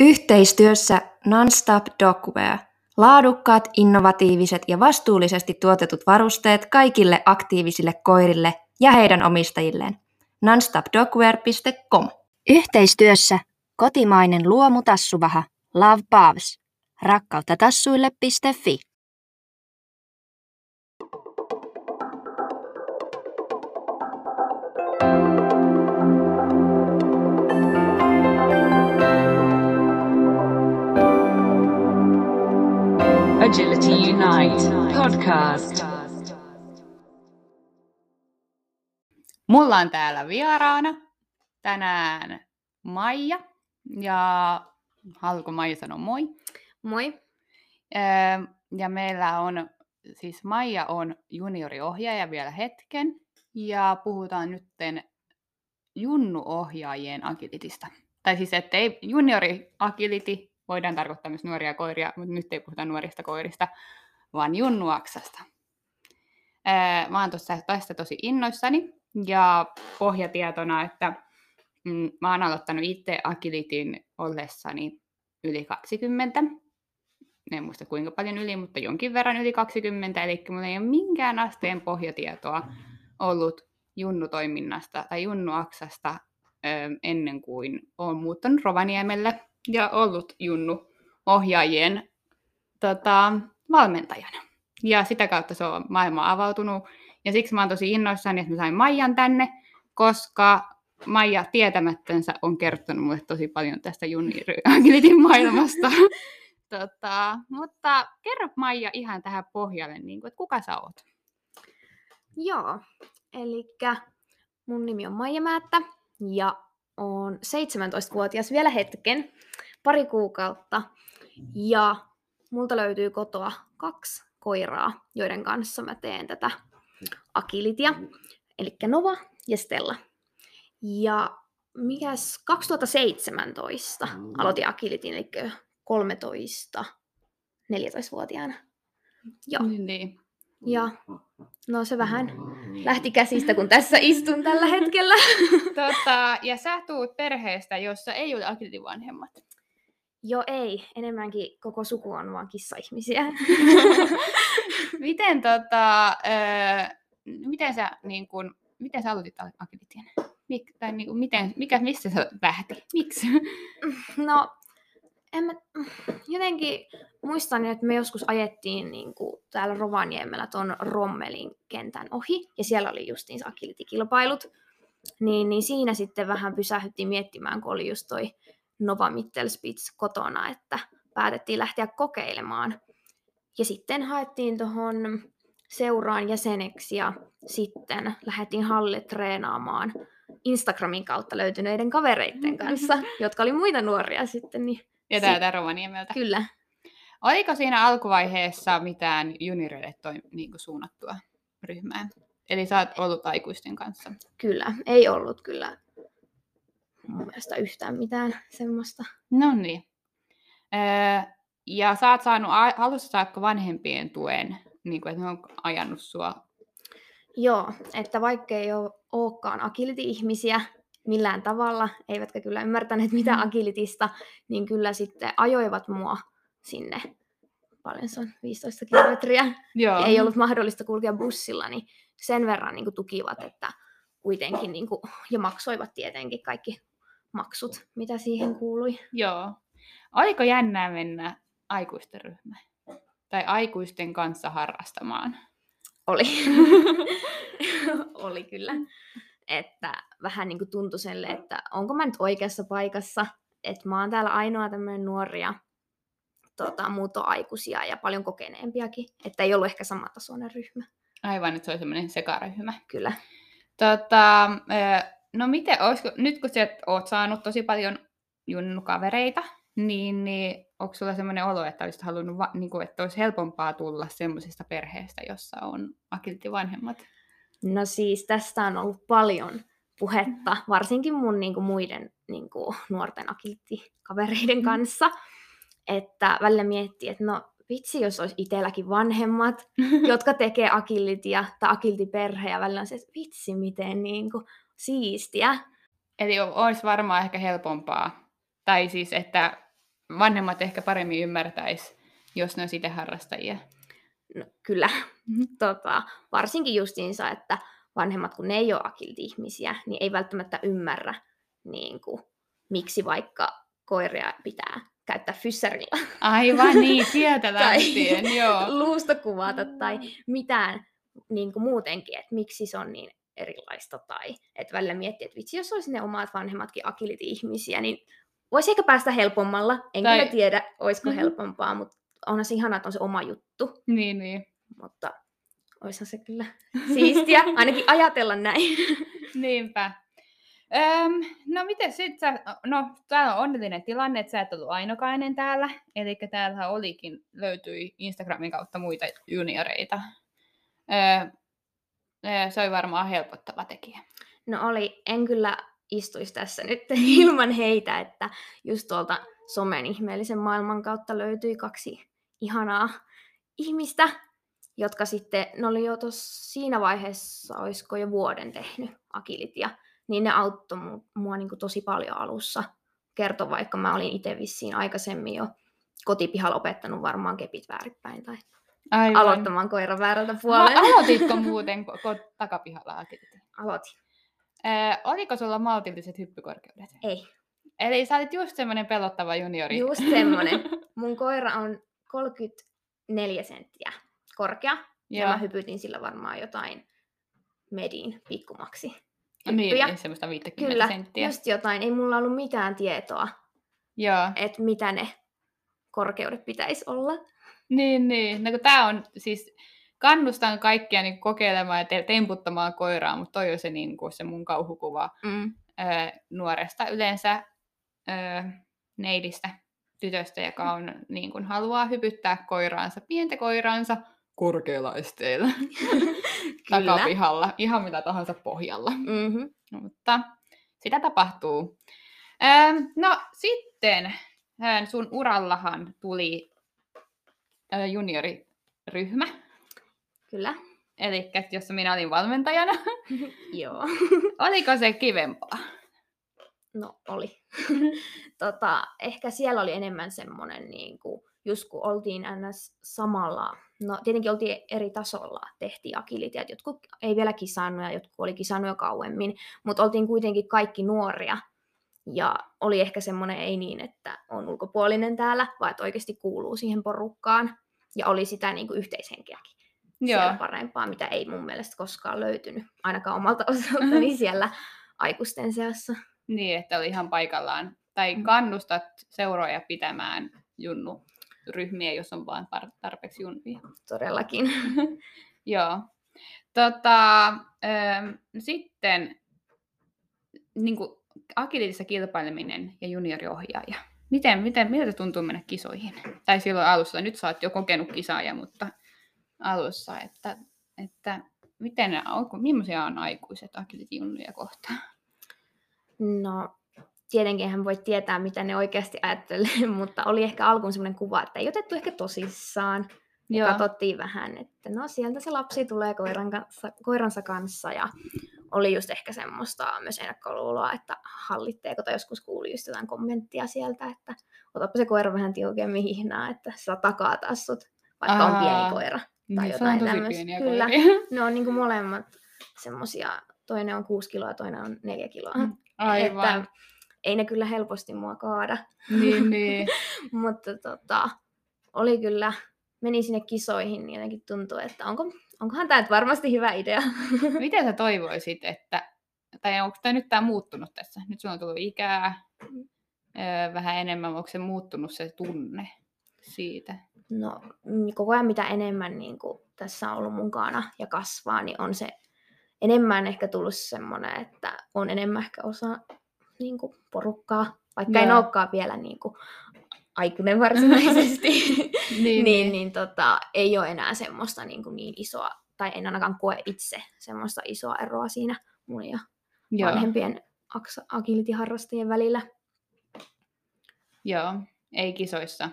Yhteistyössä Nonstop Dogwear. Laadukkaat, innovatiiviset ja vastuullisesti tuotetut varusteet kaikille aktiivisille koirille ja heidän omistajilleen. nonstopdogwear.com Yhteistyössä kotimainen luomutassuvaha Love Pavs. Rakkautta tassuille.fi Agility Unite podcast. Mulla on täällä vieraana tänään Maija. Ja haluatko Maija sanoa moi? Moi. Öö, Ja meillä on, siis Maija on junioriohjaaja vielä hetken. Ja puhutaan nytten junnuohjaajien agilitista. Tai siis, että ei juniori agility, voidaan tarkoittaa myös nuoria koiria, mutta nyt ei puhuta nuorista koirista, vaan junnuaksasta. Öö, Mä oon tuossa tästä tosi innoissani ja pohjatietona, että mm, mä oon aloittanut itse agilitin ollessani yli 20. En muista kuinka paljon yli, mutta jonkin verran yli 20, eli mulla ei ole minkään asteen pohjatietoa ollut junnutoiminnasta tai junnuaksasta ennen kuin olen muuttanut Rovaniemelle ja ollut junnu-ohjaajien tota, valmentajana. Ja sitä kautta se on maailma avautunut. Ja siksi mä oon tosi innoissani, että mä sain Maijan tänne, koska Maija tietämättänsä on kertonut mulle tosi paljon tästä junior-agilitin maailmasta. tota, mutta kerro Maija ihan tähän pohjalle, niin kuin, että kuka sä oot? Joo, eli mun nimi on Maija Määttä ja on 17-vuotias vielä hetken, pari kuukautta. Ja multa löytyy kotoa kaksi koiraa, joiden kanssa mä teen tätä agilitia, eli Nova ja Stella. Ja mikäs 2017 aloitin agilitin, eli 13 14-vuotiaana. Joo. Niin, niin. Ja no se vähän lähti käsistä, kun tässä istun tällä hetkellä. Tota, ja sä tuut perheestä, jossa ei ole agilitin vanhemmat. Joo ei, enemmänkin koko suku on vaan kissaihmisiä. miten, tota, öö, miten sä, niin kun, miten sä aloitit? Mik, tai niin kun, miten, mikä, mistä se lähti? Miksi? No, en mä, jotenkin muistan, että me joskus ajettiin niin kuin täällä Rovaniemellä tuon Rommelin kentän ohi, ja siellä oli justiinsa agility-kilpailut. Niin, niin siinä sitten vähän pysähdyttiin miettimään, kun oli just toi Nova Mittelspitz kotona, että päätettiin lähteä kokeilemaan. Ja sitten haettiin tuohon seuraan jäseneksi ja sitten lähdettiin halle treenaamaan Instagramin kautta löytyneiden kavereiden kanssa, jotka oli muita nuoria sitten. Niin Ja täältä Rovaniemeltä. Kyllä. Oliko siinä alkuvaiheessa mitään junioreille toi, niin kuin suunnattua ryhmää? Eli sä oot ollut aikuisten kanssa. Kyllä, ei ollut kyllä mun mielestä yhtään mitään semmoista. No niin. Öö, ja sä oot saanut alussa saakka vanhempien tuen, niin kuin, että ne on ajanut sua. Joo, että vaikka ei ole olekaan agility-ihmisiä millään tavalla, eivätkä kyllä ymmärtäneet mitään Mm. agilitista, niin kyllä sitten ajoivat mua sinne, paljon se on, 15 kilometriä. Joo. Ei ollut mahdollista kulkea bussilla, niin sen verran niin kuin tukivat, että kuitenkin, niin kuin, ja maksoivat tietenkin kaikki maksut, mitä siihen kuului. Joo. Oliko jännää mennä aikuisten ryhmään? Tai aikuisten kanssa harrastamaan? Oli. Oli kyllä. Että vähän niin kuin tuntui selle, että onko mä nyt oikeassa paikassa, että mä oon täällä ainoa tämmöinen nuoria tota, muuttoaikuisia ja paljon kokeneempiakin, että ei ollut ehkä samatasoinen ryhmä. Aivan, että se oli semmoinen sekaryhmä. Kyllä. Tota, no miten, olisiko, nyt kun sä oot saanut tosi paljon junnukavereita, niin, niin onko sulla semmoinen olo, että olisit halunnut, va, niin kuin, että olisi helpompaa tulla semmoisesta perheestä, jossa on akilti vanhemmat? No siis tästä on ollut paljon puhetta, varsinkin mun niin kuin, muiden niin kuin, nuorten akilttikavereiden Mm. kanssa, että välillä miettii, että no vitsi, jos olisi itselläkin vanhemmat, jotka tekee akillitia tai akiltiperhe, ja välillä on se, että vitsi, miten niin kuin, siistiä. Eli olisi varmaan ehkä helpompaa, tai siis, että vanhemmat ehkä paremmin ymmärtäis, jos ne on itse harrastajia. No, kyllä, Mhm. tota, varsinkin justiinsa, että vanhemmat, kun ne ei ole agility-ihmisiä, niin ei välttämättä ymmärrä, niin kuin, miksi vaikka koiria pitää käyttää fyssarilla Aivan niin, sieltä lähtien, joo. luusta kuvata tai mitään niin kuin muutenkin, että miksi se on niin erilaista. Tai että välillä miettii, että vitsi, jos olisi ne omat vanhemmatkin agility-ihmisiä, niin voisi ehkä päästä helpommalla. En Tai- kyllä tiedä, olisiko Mhm. helpompaa, mutta onhan se ihanaa, että on se oma juttu. Niin, niin. Mutta olisihan se kyllä siistiä, ainakin ajatella näin. Niinpä. Öm, no miten sit sä, no täällä on onnellinen tilanne, että sä et ollut ainokainen täällä, eli täällä olikin, löytyi Instagramin kautta muita junioreita. Öö, öö, se oli varmaan helpottava tekijä. No oli, en kyllä istuisi tässä nyt ilman heitä, että just tuolta somen ihmeellisen maailman kautta löytyi kaksi ihanaa ihmistä, jotka sitten, ne oli jo tuossa siinä vaiheessa, olisiko jo vuoden tehnyt akilitia, niin ne auttoi mu- mua niin kuin tosi paljon alussa. Kertoi vaikka mä olin itse vissiin aikaisemmin jo kotipihalla opettanut varmaan kepit väärinpäin tai Aivan. aloittamaan koiran väärältä Va- puolelta. aloititko muuten ko- ko- takapihalla agility? Aloitin. Öö, oliko sulla maltilliset hyppykorkeudet? Ei. Eli sä olit just semmoinen pelottava juniori. Just semmonen. Mun koira on 34 senttiä korkea. Ja mä hypytin sillä varmaan jotain medin pikkumaksi. hyppyjä. Niin, eli semmoista 50 Kyllä, senttiä. just jotain. Ei mulla ollut mitään tietoa, Joo. että mitä ne korkeudet pitäisi olla. Niin, niin. No tää on siis, kannustan kaikkia niin kokeilemaan ja te- temputtamaan koiraa, mutta toi on se, niin kuin, se mun kauhukuva Mm. öö, nuoresta yleensä öö, neidistä tytöstä, joka on, niin kuin, haluaa hypyttää koiraansa, pientä koiraansa korkealla esteellä takapihalla, ihan mitä tahansa pohjalla. Mm-hmm. Mutta sitä tapahtuu. Ähm, no sitten ähm, sun urallahan tuli äh, junioriryhmä, Kyllä. eli jossa minä olin valmentajana. Joo. Oliko se kivempaa? No oli. tota, ehkä siellä oli enemmän semmoinen, niin kuin, just kun oltiin ns. samalla, no tietenkin oltiin eri tasolla, tehtiin agilitiat, jotkut ei vielä kisannut ja jotkut oli kisannut jo kauemmin, mutta oltiin kuitenkin kaikki nuoria. Ja oli ehkä semmoinen ei niin, että on ulkopuolinen täällä, vaan että oikeasti kuuluu siihen porukkaan. Ja oli sitä niin kuin yhteishenkeäkin siellä Joo. parempaa, mitä ei mun mielestä koskaan löytynyt, ainakaan omalta osaltani siellä aikuisten seassa. Niin, että oli ihan paikallaan. Tai Mm. kannustat seuroja pitämään junnu ryhmiä, jos on vain par- tarpeeksi junnuja. Todellakin. Joo. Tota, ähm, sitten niin kuin agilitissa kilpaileminen ja junioriohjaaja. Miten, miten, miltä tuntuu mennä kisoihin? Tai silloin alussa, nyt sä oot jo kokenut kisaaja, mutta alussa, että, että miten, onko, millaisia on aikuiset agility-junnuja kohtaan? No, tietenkin hän voi tietää, mitä ne oikeasti ajattelee, mutta oli ehkä alkuun sellainen kuva, että ei otettu ehkä tosissaan. Ja katsottiin vähän, että no sieltä se lapsi tulee koiran kanssa, koiransa kanssa ja oli just ehkä semmoista myös ennakkoluuloa, että hallitteeko, tai joskus kuuli just jotain kommenttia sieltä, että otapa se koira vähän tiukemmin hihnaa, että saa takaa taas sut, vaikka on Aa, pieni koira. tai niin, se on jotain tosi tämmöistä. Kyllä. koiria. Ne on niin kuin molemmat semmosia, toinen on kuusi kiloa ja toinen on neljä kiloa. Mm, Aivan. Että ei ne kyllä helposti mua kaada. Niin, niin. Mutta tota, oli kyllä, meni sinne kisoihin, niin jotenkin tuntuu, että onko, onkohan tämä varmasti hyvä idea. Miten sä toivoisit, että, tai onko tämä nyt tämä muuttunut tässä? Nyt sulla on tullut ikää öö, vähän enemmän, onko se muuttunut se tunne siitä? No koko ajan mitä enemmän niin kuin tässä on ollut mukana ja kasvaa, niin on se enemmän ehkä tullut semmoinen, että on enemmän ehkä osa niin kuin porukkaa, vaikka en Joo. olekaan vielä niin kuin aikuinen varsinaisesti. Niin, niin, niin tota, ei ole enää semmoista niin, kuin niin isoa, tai en ainakaan koe itse semmoista isoa eroa siinä mun ja Joo, vanhempien agility-harrastajien välillä. joo, ei kisoissa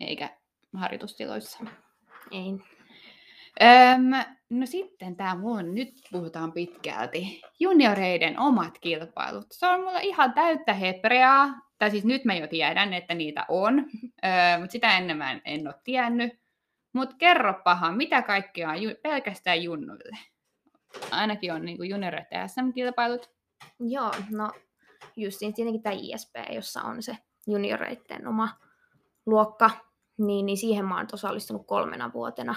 eikä harjoitustiloissa. Ei. Öm, no sitten tämä mun, nyt puhutaan pitkälti, junioreiden omat kilpailut. Se on mulla ihan täyttä hepreaa, tai siis nyt mä jo tiedän, että niitä on, öö, mutta sitä ennen mä en, en ole tiennyt. Mutta kerropahan, mitä kaikkea on ju- pelkästään junnuille? Ainakin on niin junioreiden SM-kilpailut. Joo, no justiin tietenkin tämä ISP, jossa on se junioreiden oma luokka, niin, niin siihen mä oon osallistunut kolmena vuotena.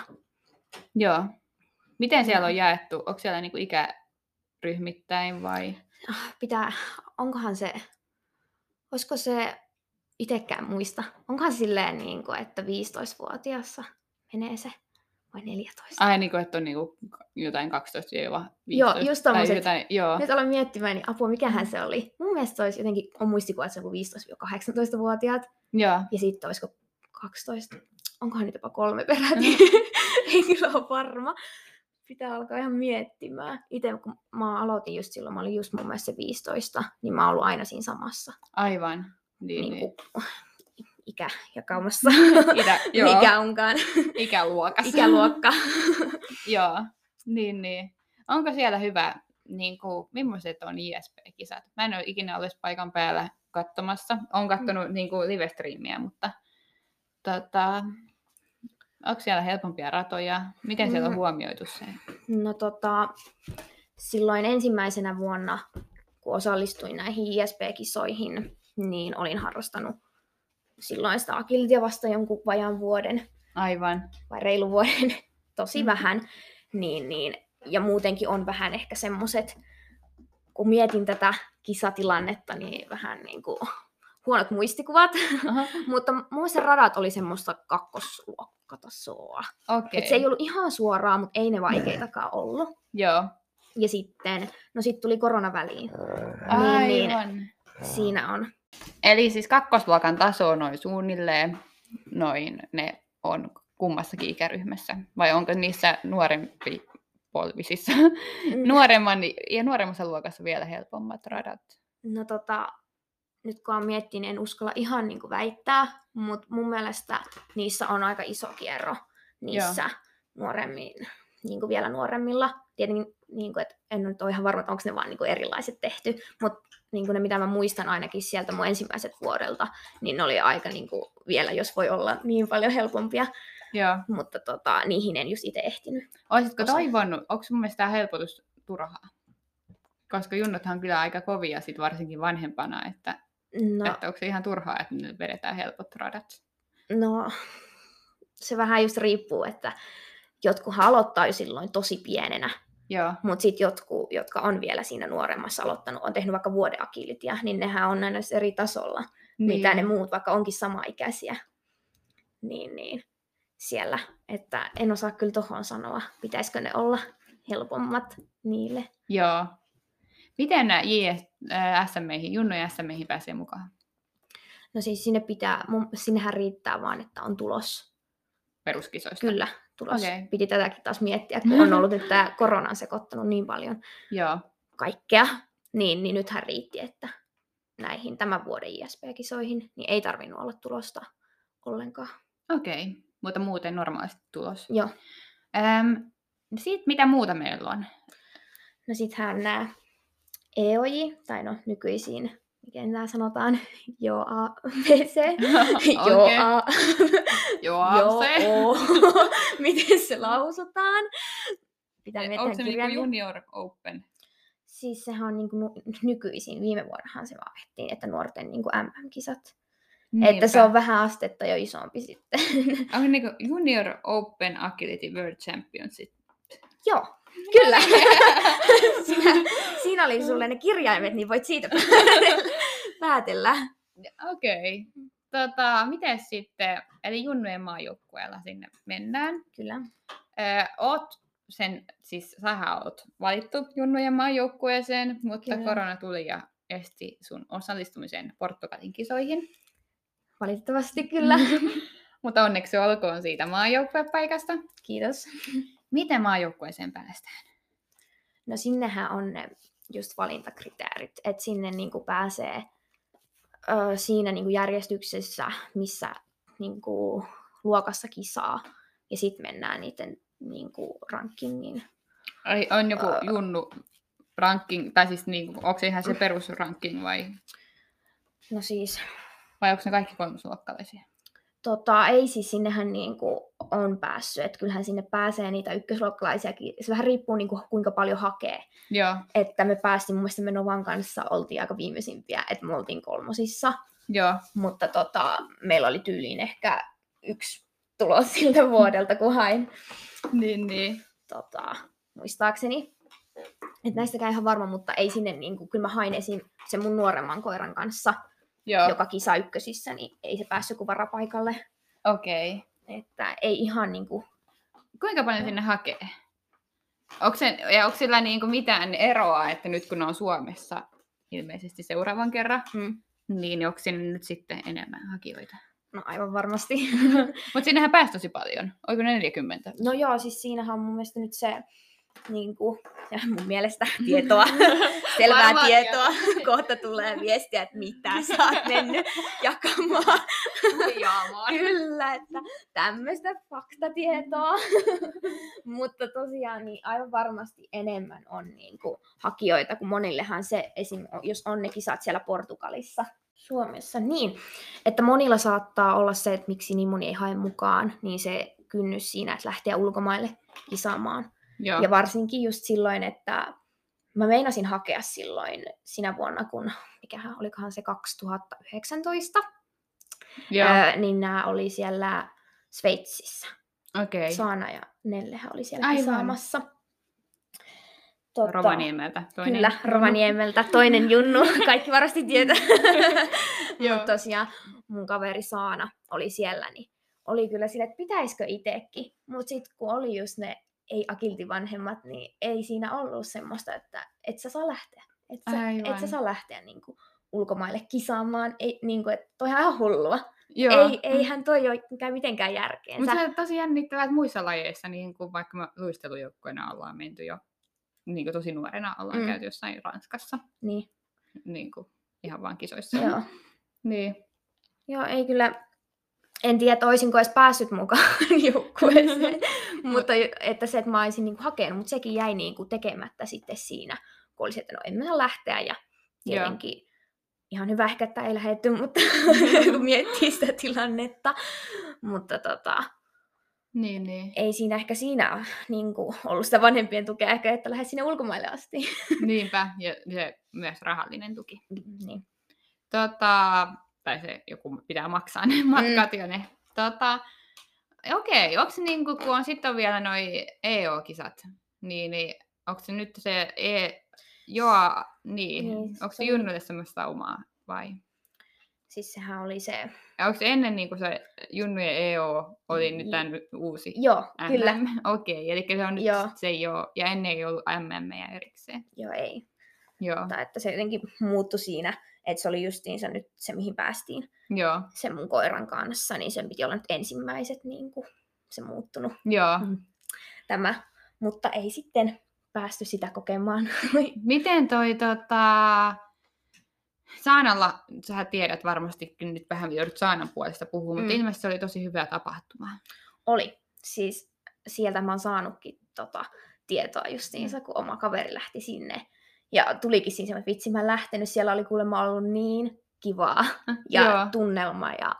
Joo. Miten siellä on jaettu? Onko siellä niinku ikäryhmittäin vai? Pitää, onkohan se, olisiko se itekään muista, onkohan silleen niin kuin, että 15-vuotiaassa menee se vai 14? Ai niin kuin, että on niinku jotain 12-15. Joo, just tommoset. jotain, joo. Nyt aloin miettimään, niin apua, mikähän se oli. Mun mielestä se olisi jotenkin, on muistikuva, että se on joku 15-18-vuotiaat. joo. Ja sitten olisiko 12, onkohan niitä jopa kolme peräti. Ei kyllä ole varma. Pitää alkaa ihan miettimään. Itse kun mä aloitin just silloin, mä olin just mun mielestä se 15, niin mä oon ollut aina siinä samassa Aivan. Niin, niin niin. kuin, ikäjakaumassa. Itä, joo. Mikä onkaan Ikäluokassa. ikäluokka. joo. Niin, niin. Onko siellä hyvä, niin kuin, millaiset on ISP-kisat? Mä en ole ikinä ollut paikan päällä katsomassa. Olen katsonut niin kuin live-striimiä, mutta tota, onko siellä helpompia ratoja? Miten siellä on Mm. huomioitu se? No tota, silloin ensimmäisenä vuonna, kun osallistuin näihin ISP-kisoihin, niin olin harrastanut silloin sitä agilitia vasta jonkun vajan vuoden Aivan. vai reilu vuoden, tosi Mm. vähän. Niin, niin, ja muutenkin on vähän ehkä semmoset, kun mietin tätä kisatilannetta, niin vähän niin kuin huonot muistikuvat. Mutta mun se radat oli semmoista kakkosluokkatasoa. Et se ei ollut ihan suoraa, mutta ei ne vaikeitakaan ollut. Joo. Ja sitten, no sitten tuli korona väliin. Niin, niin. Aivan. Siinä on. Eli siis kakkosluokan taso noin suunnilleen, noin ne on kummassakin ikäryhmässä? Vai onko niissä nuorempi polvisissa? Nuoremman ja nuoremmassa luokassa vielä helpommat radat? No tota, nyt kun on miettinyt, niin en uskalla ihan niin kuin väittää, mutta mun mielestä niissä on aika iso ero niissä nuoremmin, niin kuin vielä nuoremmilla. Tietenkin, niin kuin, että en nyt ole ihan varma, että onko ne vaan niin kuin erilaiset tehty, mutta niin kuin ne, mitä mä muistan ainakin sieltä mun ensimmäiset vuodelta, niin ne oli aika niin kuin, vielä, jos voi olla niin paljon helpompia, Joo. mutta tota, niihin en just itse ehtinyt. Olisitko Osa. toivonut, onko mun mielestä tämä helpotus turhaa? Koska junnothan on kyllä aika kovia sit varsinkin vanhempana, että, No, että onko se ihan turhaa, että nyt vedetään helpot radat? No, se vähän just riippuu, että jotkuhan aloittaa jo silloin tosi pienenä, Joo. mutta sitten jotkut, jotka on vielä siinä nuoremmassa aloittanut, on tehnyt vaikka vuoden akilitia, niin nehän on aina eri tasolla, niin. mitä ne muut, vaikka onkin samaikäisiä. Niin, niin siellä, että en osaa kyllä tohon sanoa, pitäisikö ne olla helpommat niille. Joo. Miten JS, äh, SMEihin, Junno ja SMEihin pääsee mukaan No siis sinne pitää, mun, sinnehän riittää vaan, että on tulos. peruskisoista? Kyllä, tulos. Okay. Piti tätäkin taas miettiä, kun on ollut nyt tämä koronan sekoittanut niin paljon Joo. kaikkea, niin, niin nythän riitti, että näihin tämän vuoden ISP-kisoihin, niin ei tarvinnut olla tulosta ollenkaan. Okei, okay. mutta muuten normaalisti tulos. Joo. Öm, Sitten mitä muuta meillä on? No sittenhän nämä EOJ, tai no nykyisin, miten nämä sanotaan, joo A, B, C, joo Okei. A, Joo, joo se. O, miten se lausutaan. Pitää miettiä Onko se niinku. Junior Open? Siis sehän on niin kuin nykyisin, viime vuonnahan se vaihdettiin, että nuorten niin kuin MM-kisat. Että se on vähän astetta jo isompi sitten. Onko niinku Junior Open Agility World Championship? Joo, kyllä. siinä, siinä oli sulle ne kirjaimet, niin voit siitä päätellä- päätellä. Okei. Okay. Tota, miten sitten, eli Junnujen maajoukkueella sinne mennään. Kyllä. Öö, oot sen, siis sähän oot valittu Junnujen maajoukkueeseen, mutta Kyllä. korona tuli ja esti sun osallistumisen Portugalin kisoihin. Valitettavasti kyllä. mutta onneksi olkoon siitä maajoukkuepaikasta. Kiitos. Miten maajoukkueeseen päästään? No sinnehän on ne just valintakriteerit, että sinne niin kuin pääsee ö, siinä niin kuin järjestyksessä, missä niin kuin luokassa kisaa. Ja sitten mennään niiden niin kuin rankingin. Ai, on joku Ää. junnu ranking, tai siis niin, onko se ihan se perusranking vai, No siis, vai onko ne kaikki kolmosluokkalaisia? Tota, ei siis sinnehän niin kuin on päässyt, että kyllähän sinne pääsee niitä ykkösluokkalaisiakin. Se vähän riippuu niin kuin, kuinka paljon hakee. Joo, Että me päästiin, mun mielestä me Novan kanssa oltiin aika viimeisimpiä, että me oltiin kolmosissa. joo, Mutta tota, meillä oli tyyliin ehkä yksi tulos siltä vuodelta, kun hain, niin, niin. tota, muistaakseni. Et näistäkään ihan varma, mutta ei sinne, niin kuin, kyllä mä hain esim. sen mun nuoremman koiran kanssa, Joo, joka kisa ykkösissä, niin ei se päässyt kuin varapaikalle. okei. Okay. Että ei ihan niin kuin, Kuinka paljon sinne hakee? Onko, se, ja onko sillä niinku mitään eroa, että nyt kun ne on Suomessa ilmeisesti seuraavan kerran, mm, niin onko sinne nyt sitten enemmän hakijoita? no aivan varmasti. Mutta sinnehän pääsi tosi paljon. Oliko ne 40? no joo, siis siinähän on mun mielestä nyt se, niin kuin, ja mun mielestä tietoa, selvää Varmaan tietoa. Kohta tulee viestiä, että mitä sä oot mennyt jakamaan. Jaamaan. Kyllä, että tämmöistä faktatietoa. Mutta tosiaan niin aivan varmasti enemmän on niin kuin, hakijoita, kun monillehan se, esim. jos on ne kisat siellä Portugalissa, Suomessa, niin, että monilla saattaa olla se, että miksi niin moni ei hae mukaan, niin se kynnys siinä, että lähtee ulkomaille kisaamaan. Joo. Ja varsinkin just silloin, että mä meinasin hakea silloin sinä vuonna, kun, mikähän olikohan se 2019, Joo. Öö, niin nämä oli siellä Sveitsissä. Okei. Saana ja Nellehän oli siellä Aivan. kisaamassa. Tota, Rovaniemeltä. Toinen. Kyllä, Rovaniemeltä. Toinen Junnu, kaikki varmasti tietää. Mutta tosiaan mun kaveri Saana oli siellä, niin oli kyllä sille, että pitäisikö itekin. Mutta sitten kun oli just ne ei-akilti vanhemmat, niin ei siinä ollut semmoista, että et sä saa lähteä. Et sä, et sä saa lähteä niinku ulkomaille kisaamaan. Ei, niinku, et toihan on ihan hullua. Joo. Ei, eihän toi ole mitenkään järkeensä. Mutta se on tosi jännittävää, että muissa lajeissa, niin kuin vaikka me luistelujoukkoina ollaan menty jo niin kuin tosi nuorena, ollaan mm. käyty jossain Ranskassa Niin, niin kuin ihan vaan kisoissa. joo. niin. joo, ei kyllä, en tiedä, että olisinko edes päässyt mukaan joukkueeseen, mutta että se, että mä olisin niinku hakenut, mutta sekin jäi niinku tekemättä sitten siinä, kun olisi, että no en mä lähteä ja Joo. tietenkin ihan hyvä ehkä, että ei lähetty, mutta kun miettii sitä tilannetta, mutta tota, Niin, niin. ei siinä ehkä siinä niin kuin, ollut sitä vanhempien tukea ehkä, että lähde sinne ulkomaille asti. Niinpä, ja se myös rahallinen tuki. niin. Tota, tai se joku pitää maksaa ne matkat ja ne. Tota, okei, onko se niinku, kun on sitten on vielä noi EO-kisat, niin, niin onko se nyt se E... Joo, niin. Niin, niin onko se Junnuille semmoista omaa vai? Siis sehän oli se, Ja onko se ennen niin kuin se Junnujen EO oli nyt J- tämän uusi joo, MM? kyllä, Okei, eli se on nyt Joo. se ole, ja ennen ei ollut MM ja erikseen. joo ei. Joo, Tai että se jotenkin muuttui siinä, että se oli justiinsa nyt se, mihin päästiin joo, sen mun koiran kanssa, niin sen piti olla nyt ensimmäiset niin kuin, se muuttunut joo. Mm. tämä, mutta ei sitten päästy sitä kokemaan. Miten toi tota... Saanalla, sä tiedät varmasti, nyt vähän joudut Saanan puolesta puhumaan, mutta Mm. ilmeisesti se oli tosi hyvä tapahtuma. oli, siis sieltä mä oon saanutkin tota, tietoa justiinsa, kun oma kaveri lähti sinne. Ja tulikin siinä semmoinen, että vitsi mä en lähtenyt, siellä oli kuulemma ollut niin kivaa ja Joo. tunnelma ja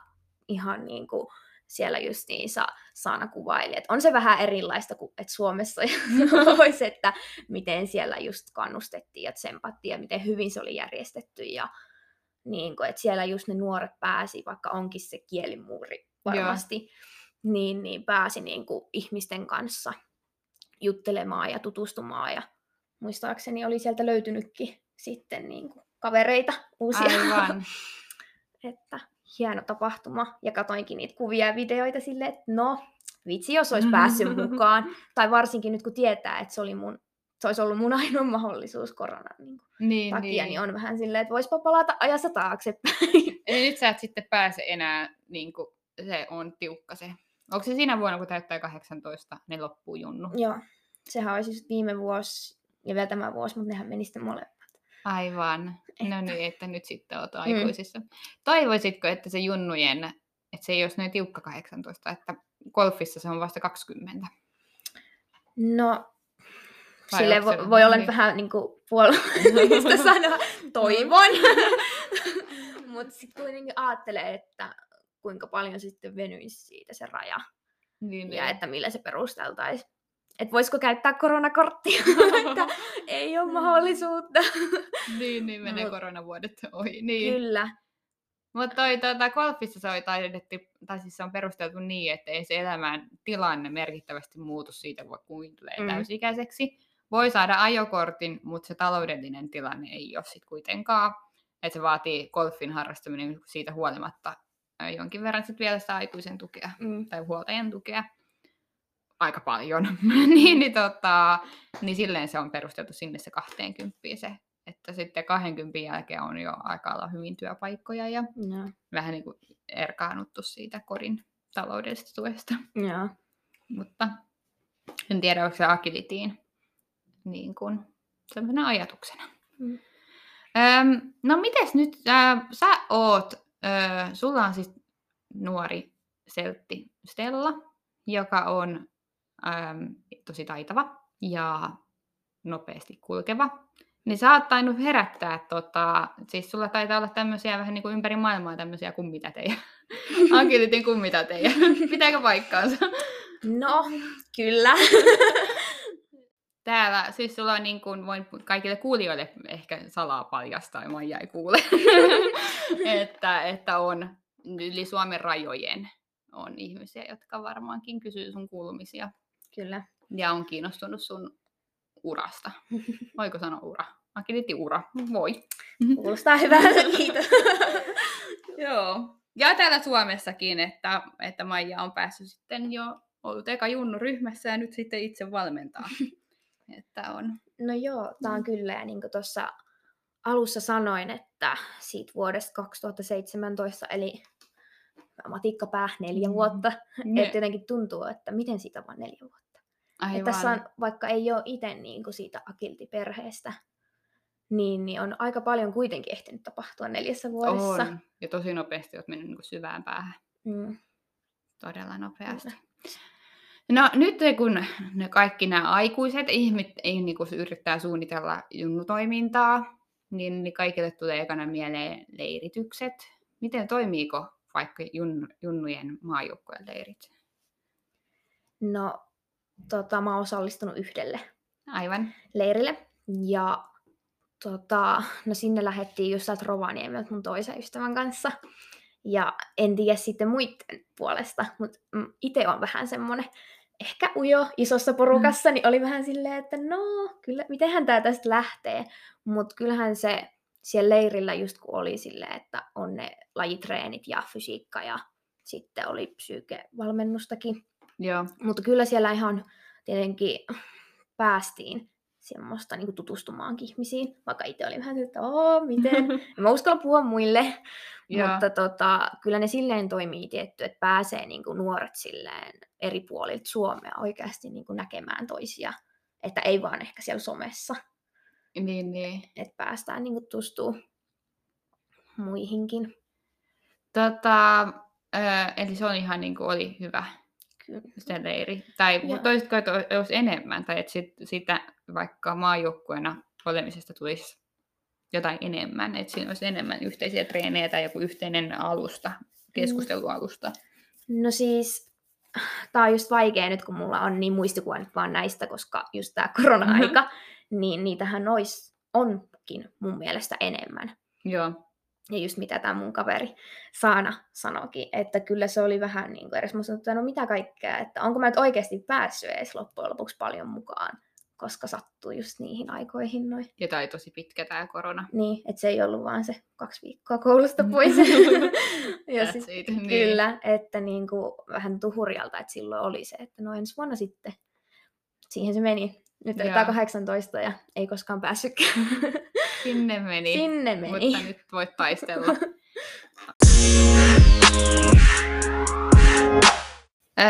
ihan niin kuin siellä justiinsa Saana kuvaili. Et on se vähän erilaista kuin että Suomessa olisi, että miten siellä just kannustettiin ja tsempattiin ja miten hyvin se oli järjestetty. Ja niin kuin, että siellä just ne nuoret pääsi, vaikka onkin se kielimuuri varmasti, niin, niin pääsi niin kuin ihmisten kanssa juttelemaan ja tutustumaan. Ja muistaakseni oli sieltä löytynytkin sitten niin kuin kavereita uusia. Aivan. että hieno tapahtuma. Ja katoinkin niitä kuvia ja videoita silleen, että no, vitsi jos olisi päässyt mukaan. Tai varsinkin nyt kun tietää, että se, oli mun, se olisi ollut mun ainoa mahdollisuus koronan niin kuin, niin, takia, niin. niin on vähän silleen, että voispa palata ajassa taaksepäin. Eli nyt sä et sitten pääse enää, niin kuin, se on tiukka se. Onko se siinä vuonna, kun täyttää 18, ne loppuu junnu? Joo, sehän olisi just viime vuosi ja vielä tämä vuosi, mutta nehän meni sitten molemmat. Aivan. No Että- niin, että nyt sitten oot aikuisissa. Toivoisitko, että se junnujen, että se ei olisi noin tiukka 18, että golfissa se on vasta 20? No, Vai sille onko voi, se- voi olla niin. vähän niin kuin puolesta sanoa, toivon. Mutta sitten kuitenkin ajattelee, että kuinka paljon sitten venyisi siitä se raja Niin, ja niin. että millä se perusteltaisiin. Että voisiko käyttää koronakorttia, että ei ole mahdollisuutta. niin, niin menee Mut- koronavuodet ohi. Niin. Kyllä. Mutta toi tuota, golfissa se, oli taidettu, tai siis se on perusteltu niin, että ei se elämän tilanne merkittävästi muutu siitä, kun tulee Mm. mm. täysikäiseksi. Voi saada ajokortin, mutta se taloudellinen tilanne ei ole sitten kuitenkaan. Että se vaatii golfin harrastaminen siitä huolimatta ää, jonkin verran sit vielä sitä aikuisen tukea Mm. tai huoltajan tukea. Aika paljon. niin, niin, tota, niin silleen se on perusteltu sinne se 20 se. Että sitten 20 jälkeen on jo aika olla hyvin työpaikkoja ja Joo. vähän niin kuin erkaannuttu siitä kodin taloudellisesta tuesta. Joo. Mutta en tiedä, onko se agilitiin niin kuin sellaisena ajatuksena. Mm. Öm, no mites nyt, äh, sä oot, äh, sulla on siis nuori seltti Stella, joka on äm, tosi taitava ja nopeasti kulkeva. Niin sä oot tainnut herättää, tota, siis sulla taitaa olla tämmöisiä vähän niin kuin ympäri maailmaa tämmöisiä kummitätejä. Agilitin kummitätejä. Pitääkö paikkaansa? No, kyllä. Täällä, siis sulla on niin kuin, voin kaikille kuulijoille ehkä salaa paljastaa, ja Maija ei kuule, että, että on yli Suomen rajojen on ihmisiä, jotka varmaankin kysyy sun kuulumisia Kyllä. ja on kiinnostunut sun urasta. Voiko sanoa ura? Agility ura. Voi. Kuulostaa hyvältä, kiitos. Joo. Ja täällä Suomessakin, että, että Maija on päässyt sitten jo ollut eka junnu ryhmässä ja nyt sitten itse valmentaa. että on. No joo, tää on kyllä, ja niin kuin tuossa alussa sanoin, että siitä vuodesta 2017, eli matikkapää neljä Mm. vuotta, Ne- että jotenkin tuntuu, että miten siitä on vain neljä vuotta. Aivan. Että tässä on, vaikka ei ole itse niin kuin siitä akiltiperheestä, niin, niin on aika paljon kuitenkin ehtinyt tapahtua neljässä vuodessa. On. Ja tosi nopeasti olet mennyt niin kuin syvään päähän. Mm. Todella nopeasti. No nyt kun ne kaikki nämä aikuiset ihmiset ei, niin kuin yrittää suunnitella junnutoimintaa, niin, niin kaikille tulee ekana mieleen leiritykset. Miten toimiiko vaikka jun, junnujen maajoukkojen leirit? No, tota, mä oon osallistunut yhdelle Aivan. leirille. Ja tota, no sinne lähdettiin just täältä Rovaniemeltä mun toisen ystävän kanssa. Ja en tiedä sitten muiden puolesta, mutta itse on vähän semmonen ehkä ujo isossa porukassa, niin oli vähän silleen, että no, kyllä, mitenhän tää tästä lähtee. Mutta kyllähän se siellä leirillä just kun oli silleen, että on ne lajitreenit ja fysiikka ja sitten oli psyykevalmennustakin, Joo. mutta kyllä siellä ihan tietenkin päästiin semmoista niin tutustumaankin ihmisiin, vaikka itse oli vähän, että oo, miten, en mä uskalla puhua muille, mutta tota, kyllä ne silleen toimii tietty, että pääsee niin kuin nuoret silleen eri puolilta Suomea oikeasti niin kuin näkemään toisia, että ei vaan ehkä siellä somessa, Niin, niin. että päästään niin kuin tutustumaan muihinkin. Tota, eli se on ihan niin kuin oli hyvä. Se leiri. Tai toisitko, että olisi enemmän, tai että sit, sitä vaikka maajoukkueena olemisesta tulisi jotain enemmän, että siinä olisi enemmän yhteisiä treenejä tai joku yhteinen alusta, keskustelualusta. No siis, tää on just vaikea nyt, kun mulla on niin muistikuva nyt vaan näistä, koska just tää korona-aika, niin niitähän ois, onkin mun mielestä enemmän. Joo, Ja just mitä tämä mun kaveri Saana sanoikin, että kyllä se oli vähän niin kuin edes mä sanoin, että no mitä kaikkea, että onko mä nyt oikeasti päässyt edes loppujen lopuksi paljon mukaan, koska sattuu just niihin aikoihin noin. ja tämä tosi pitkä tämä korona. Niin, että se ei ollut vaan se kaksi viikkoa koulusta pois. ja That's sit, it, niin. Kyllä, että niin kuin vähän tuhurialta, että silloin oli se, että no ensi vuonna sitten. Siihen se meni. Nyt tämä 18 ja ei koskaan päässytkään. Sinne meni. Sinne meni. Mutta nyt voit taistella.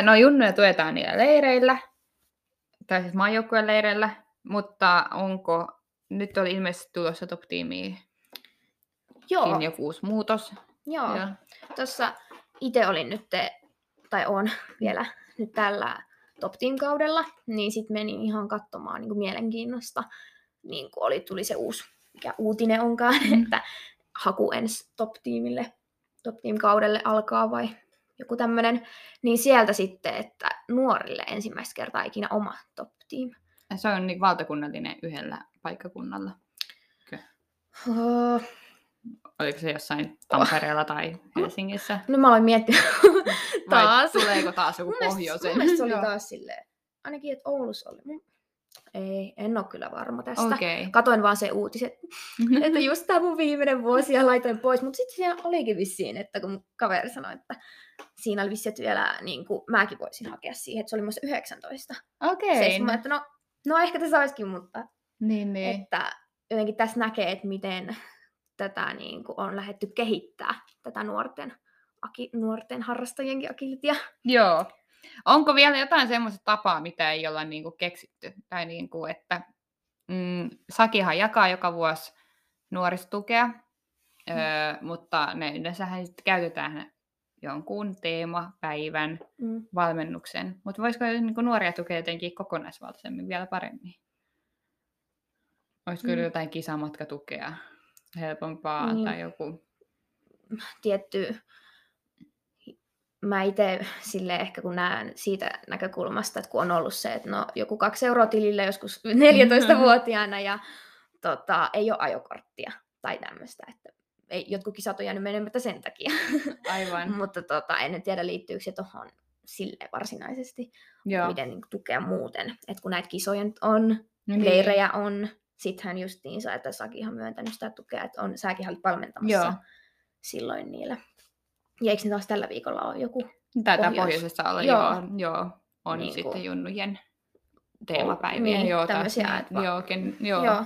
No junnuja tuetaan niillä leireillä, tai siis maajoukkueen leireillä, mutta onko, nyt oli ilmeisesti tulossa top-tiimiin Joo, joku uusi muutos. joo. Ja, Tuossa itse olin nyt, te- tai on vielä nyt tällä top team kaudella, niin sitten menin ihan katsomaan niin kuin mielenkiinnosta. Niin kuin oli, tuli se uusi, mikä uutinen onkaan, Mm. että haku ensi top teamille, top team kaudelle alkaa vai joku tämmöinen. Niin sieltä sitten, että nuorille ensimmäistä kertaa ikinä oma top team. Se on niin valtakunnallinen yhdellä paikkakunnalla. Oh, Oliko se jossain Tampereella tai Helsingissä? no mä aloin miettiä Vai taas. tuleeko taas joku Mun mielestä- pohjoisen? Mun mielestä se oli taas silleen, ainakin että Oulussa oli. Mun... Ei, en ole kyllä varma tästä. Okei. Katoin vaan se uutiset, että just tämä mun viimeinen vuosi ja laitoin pois. Mutta sitten siellä olikin vissiin, että kun mun kaveri sanoi, että siinä oli vissiin, että vielä niin kuin, mäkin voisin hakea siihen, että se oli myös 19. Okei. Se, mä, että no, no ehkä tässä olisikin, mutta Niin, niin. että jotenkin tässä näkee, että miten tätä niin kuin, on lähdetty kehittää, tätä nuorten, aki, nuorten harrastajienkin akilitia. Joo. Onko vielä jotain semmoista tapaa, mitä ei olla niinku keksitty? Tai niinku, että mm, Sakihan jakaa joka vuosi nuorisotukea, mm. öö, mutta ne yleensähän sitten käytetään jonkun teemapäivän Mm. valmennuksen. Mutta voisiko niinku nuoria tukea jotenkin kokonaisvaltaisemmin vielä paremmin? Olisiko mm. jotain kisamatkatukea helpompaa Niin. tai joku? tietty, mä itse sille ehkä kun näen siitä näkökulmasta, että kun on ollut se, että no joku kaksi euroa tilille joskus 14-vuotiaana ja tota, ei ole ajokorttia tai tämmöistä, että ei, jotkut kisat on jäänyt menemättä sen takia. Aivan. Mutta tota, en tiedä liittyykö se tuohon sille varsinaisesti, Joo. miten niin tukea muuten. että kun näitä kisoja nyt on, No niin. leirejä on, sittenhän justiinsa, että Sakihan myöntänyt sitä tukea, että on, säkin olit valmentamassa Joo. silloin niillä. Ja eikö ne taas tällä viikolla ole joku? Taitaa Pohjois- pohjoisessa olla, Joo. joo. joo. On Niin niin sitten kuin- junnujen teemapäiviä. niin, joo, taas tämmöisiä, niin, että va- joo, ken, joo. Joo.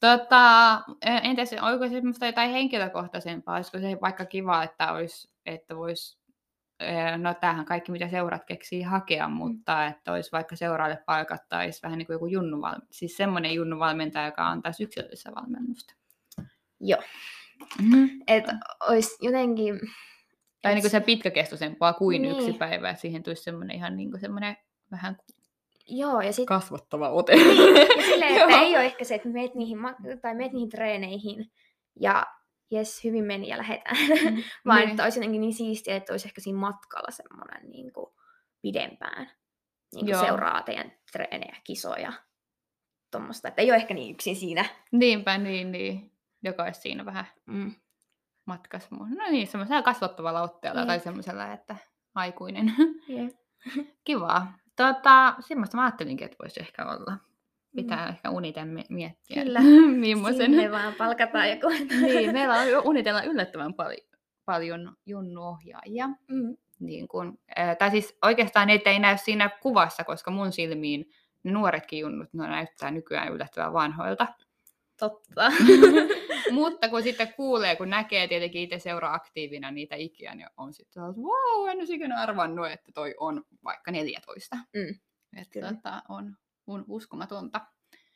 Tota, ä, entäs oliko semmoista jotain henkilökohtaisempaa? Olisiko se vaikka kiva, että, olisi, että vois, ä, no tämähän kaikki mitä seurat keksii hakea, mutta että olisi vaikka seuraalle palkattaisi vähän niin kuin joku junnuval, siis semmoinen junnuvalmentaja, joka antaisi yksilöllistä valmennusta. Joo. Mm-hmm. Että olisi jotenkin... Tai niin kuin se pitkäkestoisempaa kuin niin. yksi Niin. päivä, että siihen tulisi semmoinen ihan niin kuin semmoinen vähän Joo, ja sitten kasvattava ote. ja silleen, että ei ole ehkä se, että meet niihin, tai meet niihin treeneihin ja jes, hyvin meni ja lähetään. Vaan Niin. että olisi jotenkin niin siistiä, että olisi ehkä siinä matkalla semmoinen niin kuin pidempään. Niin kuin seuraa teidän treenejä, kisoja, tuommoista. Että ei ole ehkä niin yksin siinä. Niinpä, niin, niin. Joka olisi siinä vähän Mm. Matkassa. mu- No niin, semmoisella kasvattavalla otteella Jep. tai semmoisella, että aikuinen. Yeah. Kivaa. Tota, semmoista mä ajattelinkin, että voisi ehkä olla. Pitää Mm. ehkä uniten mi- miettiä. Kyllä. Millaisen. Sinne vaan palkataan joku. niin, meillä on unitella yllättävän paljon, paljon junnuohjaajia. Mm. Niin kun, ää, tai siis oikeastaan niitä ei näy siinä kuvassa, koska mun silmiin ne nuoretkin junnut ne näyttää nykyään yllättävän vanhoilta. Totta. Mutta kun sitten kuulee, kun näkee tietenkin itse seuraa aktiivina niitä ikiä, niin on sitten sellainen, wow, en olisi ikinä arvannut, että toi on vaikka 14. Mm, Että tota, on, on uskomatonta,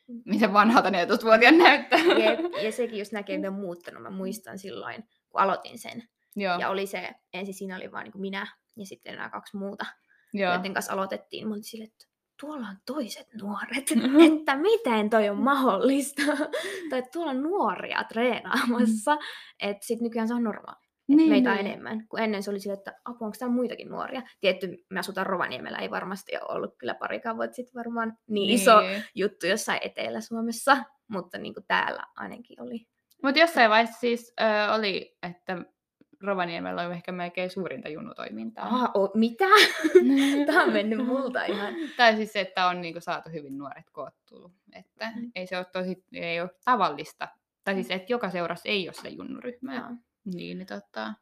Mm. miten vanhalta 14-vuotiaan näyttää. Jep, ja sekin just näkee, että on muuttanut. Mä muistan silloin, kun aloitin sen. Joo, Ja oli se, ensin siinä oli vain niin minä ja sitten nämä kaksi muuta, joo. joiden kanssa aloitettiin. Mä olin silleen, että tuolla on toiset nuoret, että miten toi on mahdollista. tai tuolla on nuoria treenaamassa. Että sitten nykyään se on normaali. Niin, meitä on enemmän. Kun ennen se oli sille, että apua, onko täällä muitakin nuoria? Tietty, me asutaan Rovaniemellä, ei varmasti ole ollut kyllä parikaan vuotta sitten varmaan niin, iso juttu jossain Etelä-Suomessa, mutta niin kuin täällä ainakin oli. Mutta jossain vaiheessa siis ö, oli, että Rovaniemellä on ehkä melkein suurinta junnutoimintaa. Ah, o, mitä? Tämä on mennyt multa ihan. Tai siis se, että on niinku saatu hyvin nuoret koottua. Että Mm. ei se ole tosi, ei ole tavallista. Tai siis, että joka seurassa ei ole sitä junnuryhmää. Joo. Niin, niin tota,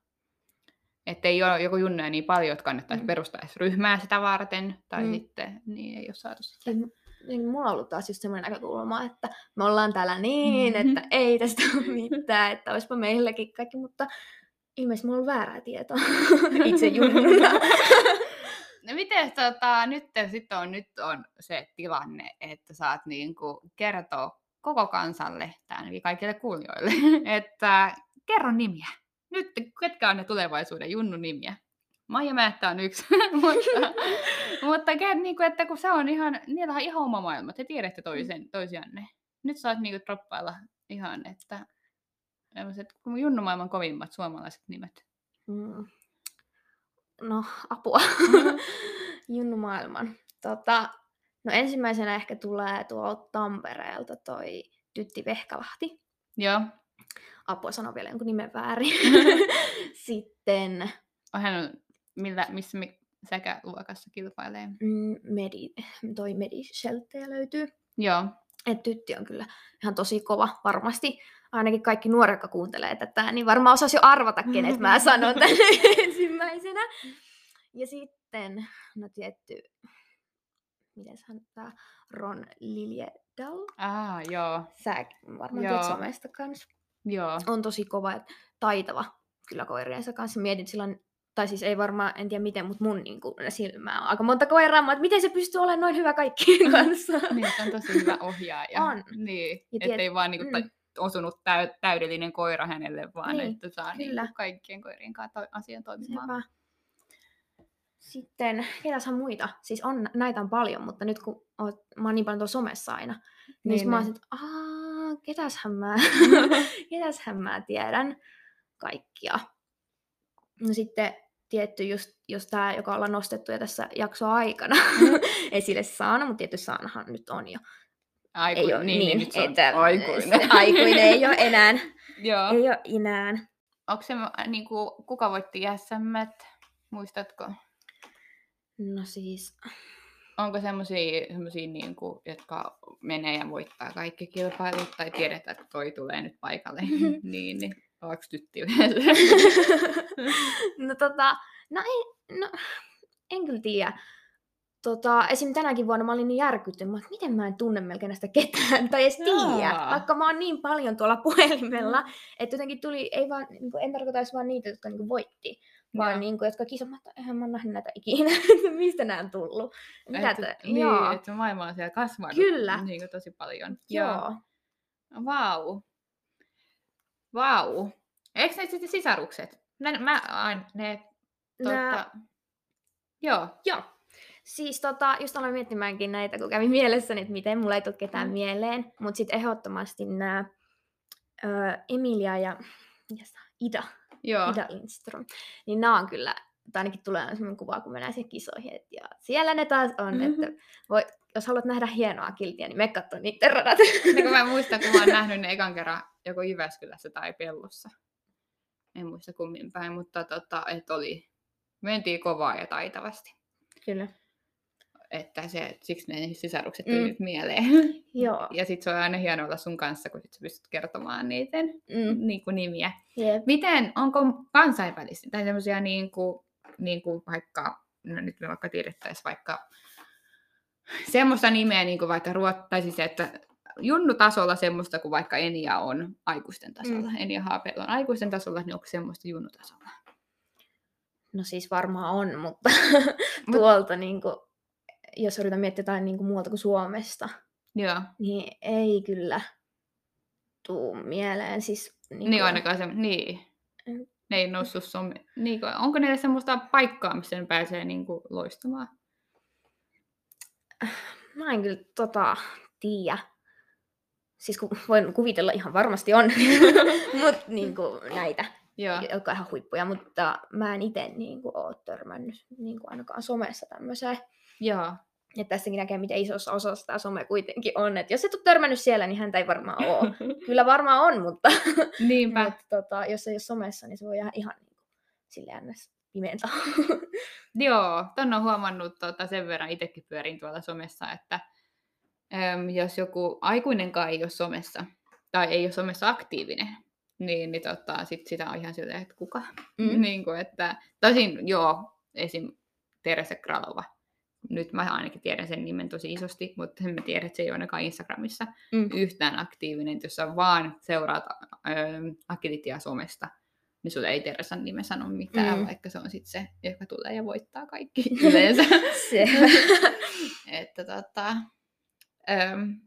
että ei ole joku junnuja niin paljon, että kannattaisi Mm. perustaa edes ryhmää sitä varten. Tai Mm. sitten, niin ei ole saatu sitä. Siis m- niin mulla on ollut taas just semmoinen näkökulma, että me ollaan täällä niin, Mhm. että ei tästä ole mitään, että olisipa meilläkin kaikki, mutta ilmeisesti mulla on väärää tietoa itse junnuna. No miten tota, nyt sitten on, nyt on se tilanne, että saat niinku kertoa koko kansalle, ainakin kaikille kuulijoille, että kerro nimiä. Nyt ketkä on ne tulevaisuuden junnun nimiä? Maija Määttä on yksi, mutta, mutta kä- niinku, että kun se on ihan, niillä on ihan oma maailma, te tiedätte toisen, toisianne. Nyt saat niinku droppailla ihan, että junnumaailman kovimmat suomalaiset nimet. Mm. No, apua. Junnu maailman. Tota, no ensimmäisenä ehkä tulee tuolta Tampereelta toi Tytti Vehkalahti. Joo, Apua sano vielä jonkun nimen väärin. Sitten hän on, millä, missä mi, sekä luokassa kilpailee. mm, Medi, toi Medi Shelteä löytyy. Joo, Et tytti on kyllä ihan tosi kova. Varmasti ainakin kaikki nuoret, jotka kuuntelee tätä, niin varmaan osasi jo arvata, kenet mä sanon tänne ensimmäisenä. Ja sitten, no tietty, mitäshän tää Ron Liljedal. ah, joo, Sä varmaan Joo. tiedät somesta kanssa. joo. On tosi kova ja taitava kyllä koiriensa kanssa. Mietin että on, tai siis ei varmaan, en tiedä miten, mutta mun niin kuin, silmää on aika monta koiraa, mutta miten se pystyy olemaan noin hyvä kaikkien kanssa. Niin, se on tosi hyvä ohjaaja. On. Niin, Ja tiet- ettei vaan niinku mm. ta- osunut täy- täydellinen koira hänelle, vaan Niin, että saa kyllä. niinku kaikkien koirien kanssa to- asian toimimaan. Sepä. Sitten, ketäshän muita? Siis on, näitä on paljon, mutta nyt kun oot, mä oon niin paljon tuolla somessa aina, niin, Niin, niin mä oon niin. sit, aah, ketäshän mä, ketäshän mä tiedän kaikkia. No sitten tietty just, just tämä, joka ollaan nostettu jo tässä jaksoa aikana esille Saana, mutta tietysti Saanahan nyt on jo. Aiku- ei ole niin, niin, nyt se on että aikuinen. aikuinen ei ole enää. Joo. ei ole enää. Onko se, äh, niinku, kuka voitti jäsemmät? Muistatko? No siis, Onko semmoisia, semmosia, niinku, jotka menee ja voittaa kaikki kilpailut, tai tiedetään, että toi tulee nyt paikalle, niin, niin onko tytti no tota, no ei, no, en kyllä tiedä. Tota, esim. tänäkin vuonna mä olin niin järkyttynyt, että miten mä en tunne melkein näistä ketään, tai edes tiedä, vaikka mä oon niin paljon tuolla puhelimella, että jotenkin tuli, ei vaan, niin kuin, en tarkoita vaan niitä, jotka niin kuin, voitti, vaan niin kuin, jotka kisaavat, että eihän mä oon nähnyt näitä ikinä, että mistä nämä on tullut. Mitä että, niin, joo, että maailma on siellä kasvanut Kyllä. niin kuin tosi paljon. joo. Vau. Vau. Eikö ne sitten sisarukset? Ne, mä aina, ne, Nää- tota, joo. Joo. Siis tota, just aloin miettimäänkin näitä, kun kävi mielessäni, että miten mulla ei tule ketään Mm. mieleen. Mutta sitten ehdottomasti nämä Emilia ja on? Ida, Joo. Ida Lindström. Niin nämä on kyllä, tai ainakin tulee sellainen kuva, kun mennään siihen kisoihin. Et, ja siellä ne taas on, Mhm. että voi, jos haluat nähdä hienoa kiltiä, niin me katso niiden radat. Niin kun mä muistan, kun mä oon nähnyt ne ekan kerran joko Jyväskylässä tai Pellossa. En muista kummin päin, mutta tota, et oli, mentiin kovaa ja taitavasti. Kyllä. Että se, siksi ne sisarukset tuli Mm. nyt mieleen. Joo. Ja sit se on aina hienoa olla sun kanssa, kun sit sä pystyt kertomaan niiden Mm. niin kuin nimiä. Jep. Miten, onko kansainvälistä tai semmoisia niin kuin, niin kuin vaikka, no nyt me vaikka tiedettäisiin vaikka semmoista nimeä niin kuin vaikka ruot, tai siis että junnutasolla semmoista kuin vaikka Enia on aikuisten tasolla. Mm. Enia Haapel on aikuisten tasolla, niin onko semmoista junnutasolla? No siis varmaan on, mutta tuolta, niin kuin, jos yritän miettiä jotain niin kuin muualta kuin Suomesta, Joo, niin ei kyllä tuu mieleen. Siis, niin niin, niin kuin- ainakaan se, niin. Mm. Ne ei noussut some, niin kuin, onko niille semmoista paikkaa, missä ne pääsee niin kuin, loistamaan? Mä en kyllä tota tiedä. Siis kun voin kuvitella ihan varmasti on, mut niin kuin näitä, Joo, jotka on ihan huippuja, mutta mä en itse niin kuin, ole törmännyt niin kuin ainakaan somessa tämmöiseen. joo. Ja tässäkin näkee, miten isossa osassa tämä some kuitenkin on. Et jos et ole törmännyt siellä, niin häntä ei varmaan ole. Kyllä varmaan on, mutta Niinpä. Mut, tota, jos ei ole somessa, niin se voi jäädä ihan niin kuin, silleen ns. pimeältä. Joo, ton on huomannut tota, sen verran itsekin pyörin tuolla somessa, että äm, jos joku aikuinenkaan ei ole somessa tai ei ole somessa aktiivinen, niin, niin tota, sit sitä on ihan silleen, että kuka? Mm. niin kuin, että, tosin joo, esim. Teresa Kralova. Nyt mä ainakin tiedän sen nimen tosi isosti, mutta en mä tiedä, että se ei ole ainakaan Instagramissa Mm. yhtään aktiivinen. Jos sä vaan seuraat ähm, Agilitia somesta, niin sulle ei Teresan nime sano mitään, mm. Vaikka se on sitten se, joka tulee ja voittaa kaikki yleensä. Se. että tota, äm,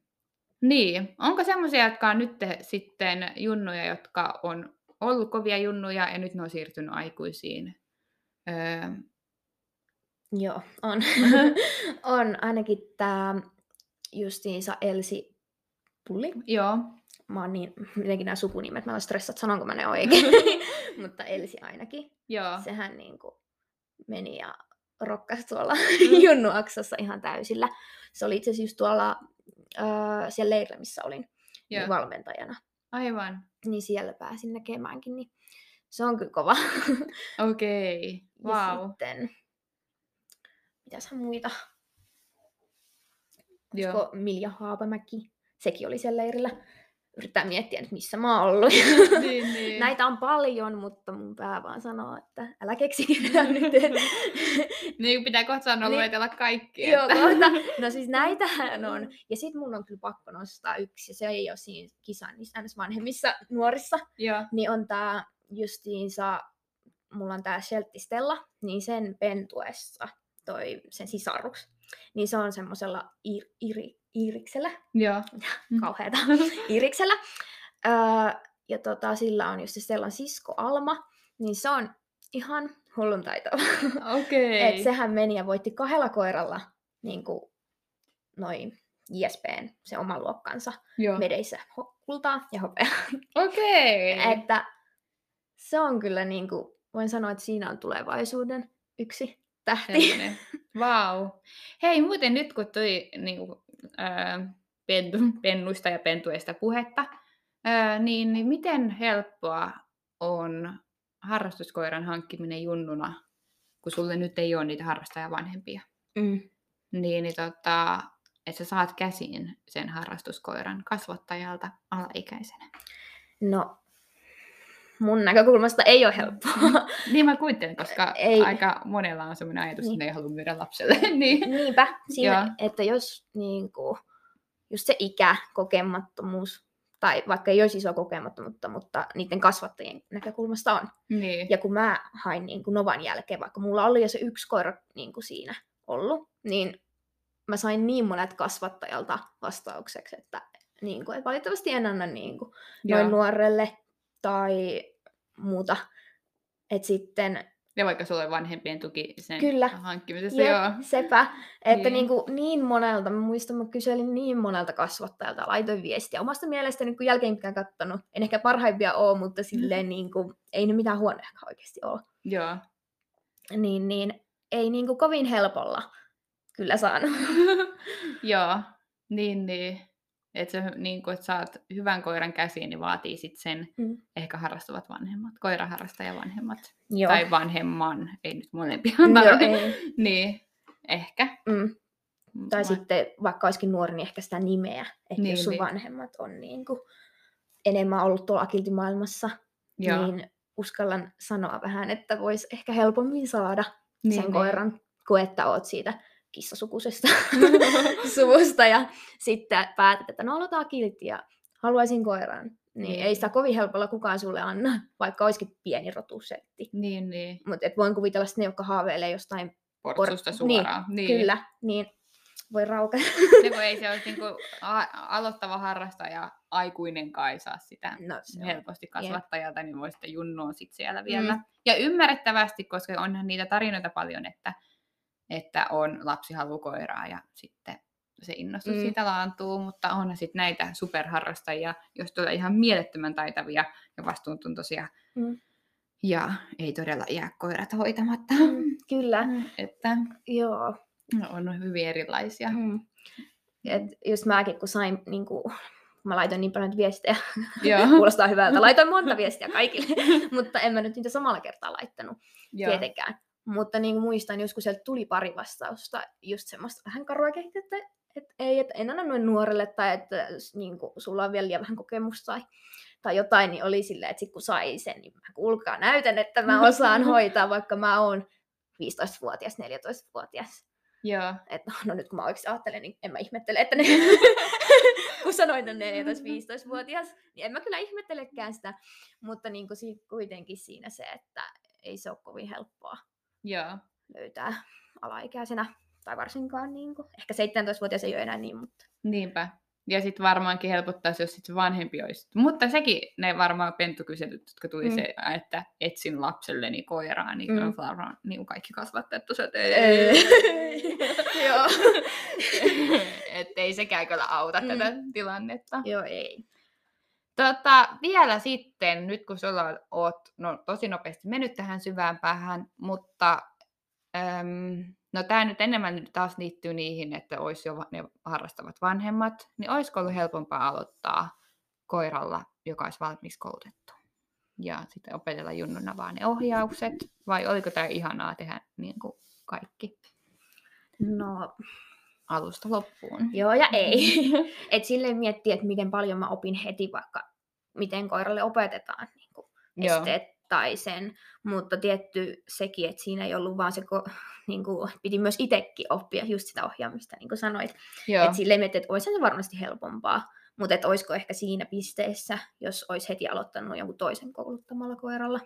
niin, onko semmoisia, jotka on nyt sitten junnuja, jotka on ollut kovia junnuja ja nyt ne on siirtynyt aikuisiin? Öö, Joo, on. on ainakin tämä justiinsa Elsi Pulli. Joo. Mä oon niin, jotenkin nämä sukunimet, mä oon stressat, sanonko mä ne oikein. Mutta Elsi ainakin. Joo. Sehän niinku meni ja rokkasi tuolla mm. Junnuaksassa ihan täysillä. Se oli itse asiassa just tuolla äh, siellä leirillä, missä olin Joo. niin valmentajana. Aivan. Niin siellä pääsin näkemäänkin, niin se on kyllä kova. Okei. Ja Wow. sitten, mitäshän muita? Joo. Olisiko Milja Haapamäki? Sekin oli siellä leirillä. Yrittää miettiä nyt, missä mä oon ollut. Niin, niin. Näitä on paljon, mutta mun pää vaan sanoo, että älä keksi ketään nyt. Niin pitää kohta sanoa Niin. luetella kaikki. Joo, että- kohta. No siis näitähän on. Ja sit mun on kyllä pakko nostaa yksi, ja se ei ole siinä kisan niissä vanhemmissa nuorissa. Joo. Niin on tää justiinsa, mulla on tää Sheltti Stella, niin sen pentuessa toi sen sisaruks. Niin se on semmosella ir, iri, iriksellä, Joo. Mm. kauheeta, iriksellä. Öö, ja tota, sillä on just se Stellan sisko Alma, niin se on ihan hullun taitava. Okei. Et sehän meni ja voitti kahdella koiralla niin kuin, noin JSPn, se oma luokkansa, Joo. medeissä kultaa ja hopeaa. Okei. Että se on kyllä, niin kuin, voin sanoa, että siinä on tulevaisuuden yksi tähti. Vau. Hei, muuten nyt kun tuli niin kuin, pentu, pennuista ja pentueista puhetta, niin, niin miten helppoa on harrastuskoiran hankkiminen junnuna, kun sulle nyt ei ole niitä harrastajavanhempia? Mm. Niin, niin tota, että sä saat käsiin sen harrastuskoiran kasvattajalta alaikäisenä. No, mun näkökulmasta ei ole helppoa. Niin mä kuvittelen, koska Ei. aika monella on sellainen ajatus, Niin. että ne ei halua myydä lapselle. niin. Niinpä, siinä, Joo. että jos niin kuin, just se ikä, kokemattomuus, tai vaikka ei olisi iso kokemattomuutta, mutta niiden kasvattajien näkökulmasta on. niin. Ja kun mä hain niin kuin Novan jälkeen, vaikka mulla oli jo se yksi koira niin kuin siinä ollut, niin mä sain niin monet kasvattajalta vastaukseksi, että, niin kuin, että valitettavasti en anna niin kuin, noin nuorelle tai muuta. Et sitten, Ja vaikka sulla on vanhempien tuki sen Kyllä. hankkimisessa, jep, joo. sepä, että Niin. niin. Niin, niin monelta, mä muistan, mä kyselin niin monelta kasvattajalta, laitoin viestiä. Omasta mielestäni, kun jälkeenpäin katsonut, en ehkä parhaimpia ole, mutta silleen niin kuin, ei ne mitään huonojakaan oikeasti ole. Joo. niin, niin ei niin kuin kovin helpolla kyllä saanut. joo. Niin, niin. Että se, niin kun, että saat hyvän koiran käsiin, niin vaatii sit sen Mm. ehkä harrastavat vanhemmat, koiraharrastajavanhemmat. Joo. Tai vanhemman, ei nyt molempia. Joo, tarvi. ei. niin, ehkä. Mm. Tai Va- sitten vaikka olisikin nuori, niin ehkä sitä nimeä. Että Niin, niin, jos sun niin. vanhemmat on niin kuin enemmän ollut tuolla akiltimaailmassa, Joo. niin uskallan sanoa vähän, että voisi ehkä helpommin saada Niin, sen niin. koiran, kuin että oot siitä kissasukuisesta suvusta ja sitten päätät, että no aloitetaan kiltti ja haluaisin koiran. Niin, Niin. niin ei sitä kovin helpolla kukaan sulle anna, vaikka olisikin pieni rotusetti. Niin, niin. Mutta voin kuvitella sitten ne, jotka haaveilee jostain, Portsusta Por- suoraan. niin, kyllä, niin voi rauka. Ne, kun ei se olisi niinku aloittava harrastaja, aikuinen kai saa sitä No, se on. helposti kasvattajalta, niin voi sitten junnoa sit siellä vielä. Mm. Ja ymmärrettävästi, koska onhan niitä tarinoita paljon, että, että on lapsi halu koiraa ja sitten se innostus Mm. siitä laantuu, mutta onhan sitten näitä superharrastajia, jos tulee ihan mielettömän taitavia ja vastuuntuntoisia. Mm. Ja ei todella jää koirat hoitamatta. Mm, kyllä, Että joo. on hyvin erilaisia. Mm. Et just mäkin, kun sain, niin kuin, mä laitoin niin paljon viestejä, Joo. kuulostaa hyvältä, laitoin monta viestiä kaikille, mutta en mä nyt niitä samalla kertaa laittanut Joo. tietenkään. Mutta niin kuin muistan, joskus sieltä tuli pari vastausta, just semmoista vähän karua kehitettä, että, ei, että en anna noin nuorelle, tai että niin kuin, sulla on vielä liian vähän kokemusta tai, tai jotain, niin oli silleen, että sit kun sai sen, niin mä kuulkaa näytän, että mä osaan hoitaa, vaikka mä oon 15-vuotias, 14-vuotias. Joo. Että no nyt kun mä oikeasti ajattelen, niin en mä ihmettele, että ne, kun sanoin, että 14-15-vuotias, niin en mä kyllä ihmettelekään sitä, mutta niin kuin kuitenkin siinä se, että ei se ole kovin helppoa Joo. löytää alaikäisenä, tai varsinkaan niin kuin, ehkä 17-vuotias ei ole enää niin, mutta Niinpä. Ja sitten varmaankin helpottaisi, jos sit se vanhempi olisi. Mutta sekin, ne varmaan pentukyselyt, jotka tuli Mm. se, että etsin lapselleni koiraa, niin, Mm. varmaan niin kaikki kasvattajat tosiaan, että Ei. Joo. että ei sekään kyllä auta mm. tätä tilannetta. Joo, ei. Tota, vielä sitten, nyt kun sulla oot no, tosi nopeasti mennyt tähän syvään päähän, mutta äm, no tämä nyt enemmän taas liittyy niihin, että olisi jo ne harrastavat vanhemmat, niin olisiko ollut helpompaa aloittaa koiralla, joka olisi valmiiksi koulutettu? Ja sitten opetella junnuna vaan ne ohjaukset, vai oliko tämä ihanaa tehdä niin kuin kaikki No, alusta loppuun? joo ja ei. Et silleen miettii, että miten paljon mä opin heti vaikka, miten koiralle opetetaan niin kuin Joo. esteet tai sen, mutta tietty sekin, että siinä ei ollut vaan se, ko, niin kuin, piti myös itsekin oppia just sitä ohjaamista, niin kuin sanoit. Että silleen miettii, että olisi se varmasti helpompaa, mutta että olisiko ehkä siinä pisteessä, jos olisi heti aloittanut jonkun toisen kouluttamalla koiralla.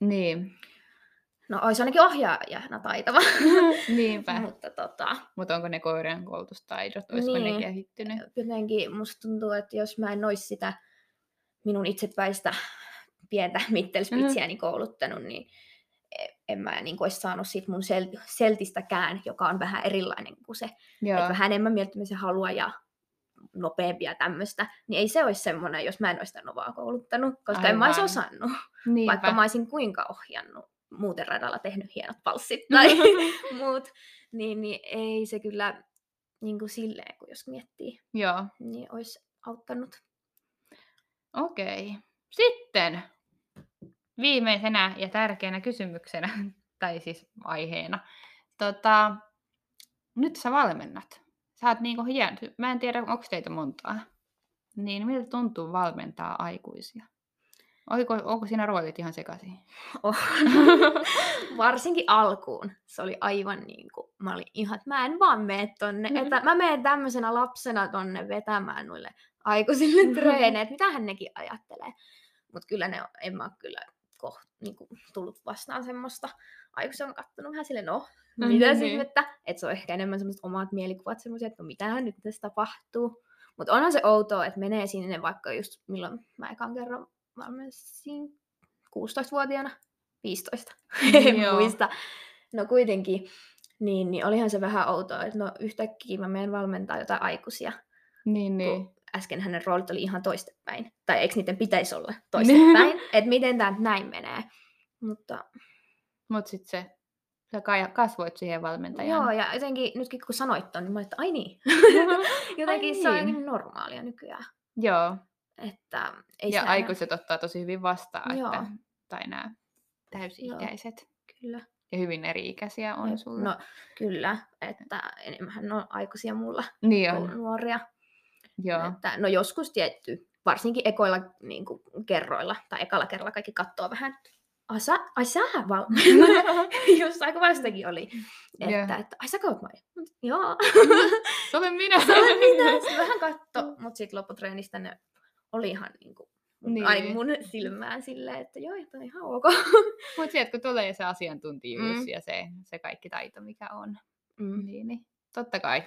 Niin. No, olisi ainakin ohjaajana taitava. Niinpä. mutta tota, Mutta onko ne koirien koulutustaidot, olisiko Niin. ne kehittynyt? jotenkin musta tuntuu, että jos mä en olisi sitä minun itsepäistä pientä mittelspitsiäni kouluttanut, niin e- en mä niin olisi saanut siitä mun sel- seltistäkään, joka on vähän erilainen kuin se. Joo. Että vähän enemmän mieltymisen halua ja nopeampia tämmöistä, niin ei se olisi semmoinen, jos mä en olisi sitä Novaa kouluttanut, koska en mä olisi Aivan. osannut, Niinpä. vaikka mä olisin kuinka ohjannut muuten radalla tehnyt hienot palssit tai muut, niin, niin ei se kyllä niin kuin silleen, kun jos miettii, Joo, niin olisi auttanut. okei. Sitten viimeisenä ja tärkeänä kysymyksenä, tai siis aiheena. Tota, nyt sä valmennat. Sä oot niinku hien... Mä en tiedä, onko teitä montaa. Niin miltä tuntuu valmentaa aikuisia? Oliko, onko siinä roolit ihan sekaisin? Oh. Varsinkin alkuun. Se oli aivan niin kuin, mä olin ihan, että mä en vaan mene tonne. Mhm. Että mä menen tämmöisenä lapsena tonne vetämään noille aikuisille Mhm. treeneet. Mitähän nekin ajattelee. Mutta kyllä ne, on- en mä kyllä koht, niin kuin, tullut vastaan semmoista. Aikuiset on kattonut vähän silleen, no, mitä niin. niin. että, että se on ehkä enemmän semmoiset omat mielikuvat semmoisia, että no mitähän nyt tässä tapahtuu. Mutta onhan se outoa, että menee sinne vaikka just milloin mä ekan kerran valmensin 16-vuotiaana, 15, en Joo. muista. No kuitenkin, niin, niin olihan se vähän outoa, että no yhtäkkiä mä menen valmentaa jotain aikuisia, Niin, niin. niin. äsken hänen roolit oli ihan toistepäin. Tai eikö niiden pitäisi olla toistepäin, että miten tämä näin menee. Mutta Mut sit se, sä kasvoit siihen valmentajaan. joo, ja jotenkin nytkin kun sanoit ton, niin mä olin, että ai niin. jotenkin Ai se on niin. niin normaalia nykyään. Joo. Että ei ja aikuiset ottaa tosi hyvin vastaan, Joo. että, tai nämä täysi-ikäiset. Enää, kyllä. Ja hyvin eri-ikäisiä on Jep, sulla. No kyllä, että enemmän on aikuisia mulla niin kuin on. nuoria. Joo. Että, no joskus tietty, varsinkin ekoilla niin kuin, kerroilla tai ekalla kerralla kaikki katsoo vähän, että ai sä, ai sä valmenna. Just aika vastakin oli. Että, Joo. että ai sä Maija? Mut, Joo. Se olen minä. Se olen minä. Sitten vähän katto, mutta sitten lopputreenistä ne oli ihan niin kuin, Niin. ainakin mun silmään silleen, että joo, tämä on ihan ok. Mutta sieltä kun tulee se asiantuntijuus Mm. ja se, se kaikki taito, mikä on, Mm. niin, niin totta kai.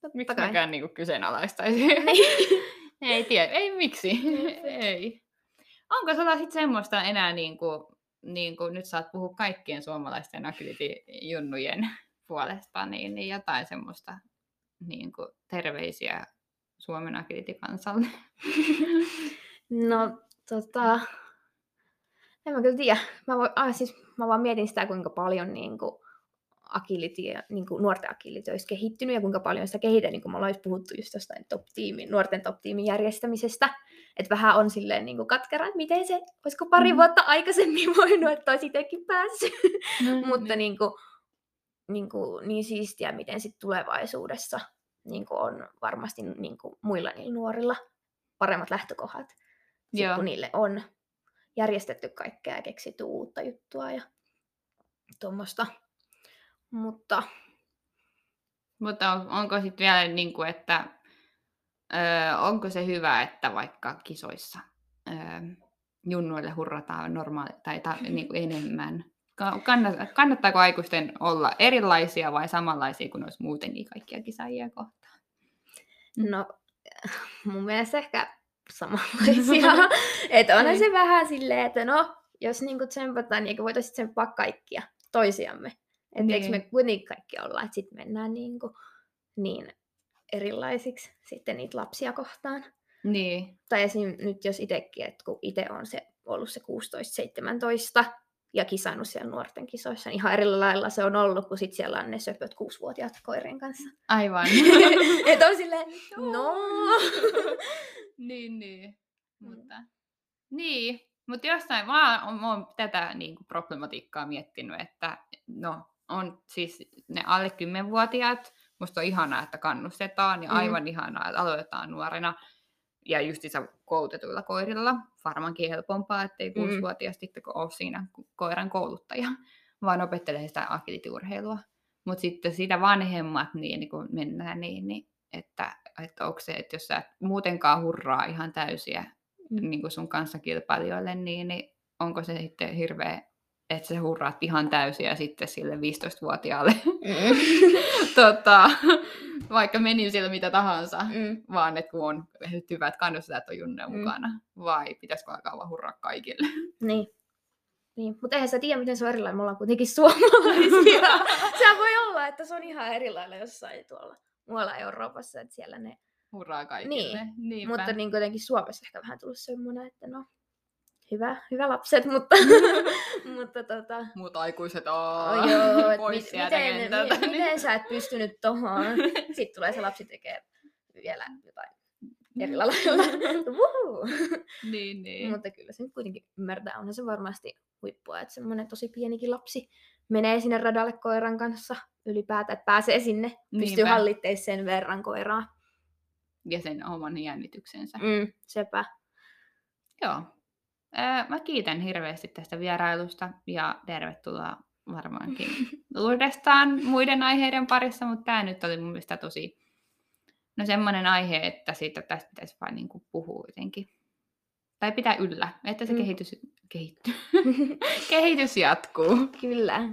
Totta Miksi kai. mäkään niinku kyseenalaistaisi? Niin. ei tiedä, ei miksi. ei. Onko sulla sitten semmoista enää, niinku, niinku, nyt saat puhua kaikkien suomalaisten agility-junnujen puolesta, niin, niin jotain semmoista niinku, terveisiä Suomen agility-kansalle? No, tota... En mä kyllä tiedä. Mä, voin, ah, siis, mä vaan mietin sitä, kuinka paljon niin kuin, agility, ja, niin kuin, nuorten agility olisi kehittynyt ja kuinka paljon sitä kehitetään, niin kuin me ollaan puhuttu just jostain top-tiimin, nuorten top-tiimin järjestämisestä. Että vähän on silleen niin kuin katkera, että miten se, olisiko pari Mhm. vuotta aikaisemmin voinut, että olisi itsekin päässyt. No, Mutta niin, kuin, niin, kuin, niin siistiä, miten sit tulevaisuudessa niin kuin on varmasti niin kuin muilla niillä nuorilla paremmat lähtökohdat. Sit, Joo. kun niille on järjestetty kaikkea ja keksitty uutta juttua ja tuommoista. Mutta Mutta on, onko sitten vielä, niin kuin, että ö, onko se hyvä, että vaikka kisoissa ö, junnuille hurrataan normaali, tai ta, niin kuin enemmän? Ka- Kannat, kannattaako aikuisten olla erilaisia vai samanlaisia kuin olisi muutenkin kaikkia kisaajia kohtaan? No, mun mielestä ehkä samanlaisia. että onhan Niin. se vähän silleen, että no, jos niinku tsempataan, niin eikö voitaisiin tsemppaa kaikkia toisiamme. Että niin. eikö me kuitenkin kaikki olla, että sitten mennään niinku niin erilaisiksi sitten niitä lapsia kohtaan. Niin, Tai esim. nyt jos itsekin, että kun itse on se, ollut se 16-17 ja kisannut siellä nuorten kisoissa, ihan eri lailla se on ollut, kun sit siellä on ne söpöt kuusivuotiaat koirien kanssa. aivan. että on silleen, no. niin, niin. Mm. Mutta, niin, mutta jossain mä oon, mä oon tätä niin kuin problematiikkaa miettinyt, että no, on siis ne alle 10-vuotiaat, musta on ihanaa, että kannustetaan ja Mm. aivan ihanaa, että aloitetaan nuorena ja justiinsa koulutetuilla koirilla. Varmaankin helpompaa, ettei Mm. kuusivuotias sitten ole siinä ko- koiran kouluttaja, vaan opettelee sitä agility-urheilua. Mutta sitten sitä vanhemmat, niin, niin kun mennään niin, niin että, että onko se, että jos sä et muutenkaan hurraa ihan täysiä Mm. niin kuin sun kanssa kilpailijoille, niin, niin onko se sitten hirveä, että sä hurraat ihan täysiä ja sitten sille 15-vuotiaalle, Mm. tota, vaikka meni siellä mitä tahansa, Mm. vaan että kun on hyvät kannustajat on junne Mm. mukana, vai pitäisikö alkaa vaan hurraa kaikille? Niin. niin. Mutta eihän sä tiedä, miten se on erilainen. Me ollaan kuitenkin suomalaisia. Sehän voi olla, että se on ihan erilainen jossain tuolla muualla Euroopassa, että siellä ne... Hurraa kaikille. Niin, Niinpä. Mutta niin kuitenkin Suomessa ehkä vähän tullut semmoinen, että no, hyvä, hyvä lapset, mutta, mutta tota, Muut aikuiset oh, on joo, et pois mit, miten, kentältä. mi, miten sä et pystynyt tohon? Sitten tulee se lapsi tekee vielä jotain eri lailla. Niin, niin. Mutta kyllä se nyt kuitenkin ymmärtää. Onhan se varmasti huippua, että semmoinen tosi pienikin lapsi menee sinne radalle koiran kanssa ylipäätään, että pääsee sinne, pystyy Niinpä. hallittemaan sen verran koiraa. Ja sen oman jännityksensä. Mm, sepä. Joo mä kiitän hirveästi tästä vierailusta ja tervetuloa varmaankin uudestaan muiden aiheiden parissa, mutta tämä nyt oli mun mielestä tosi no semmoinen aihe, että siitä tästä pitäisi vain niin kuin puhua jotenkin. Tai pitää yllä, että se mm. kehitys, kehittyy. kehitys jatkuu. Kyllä.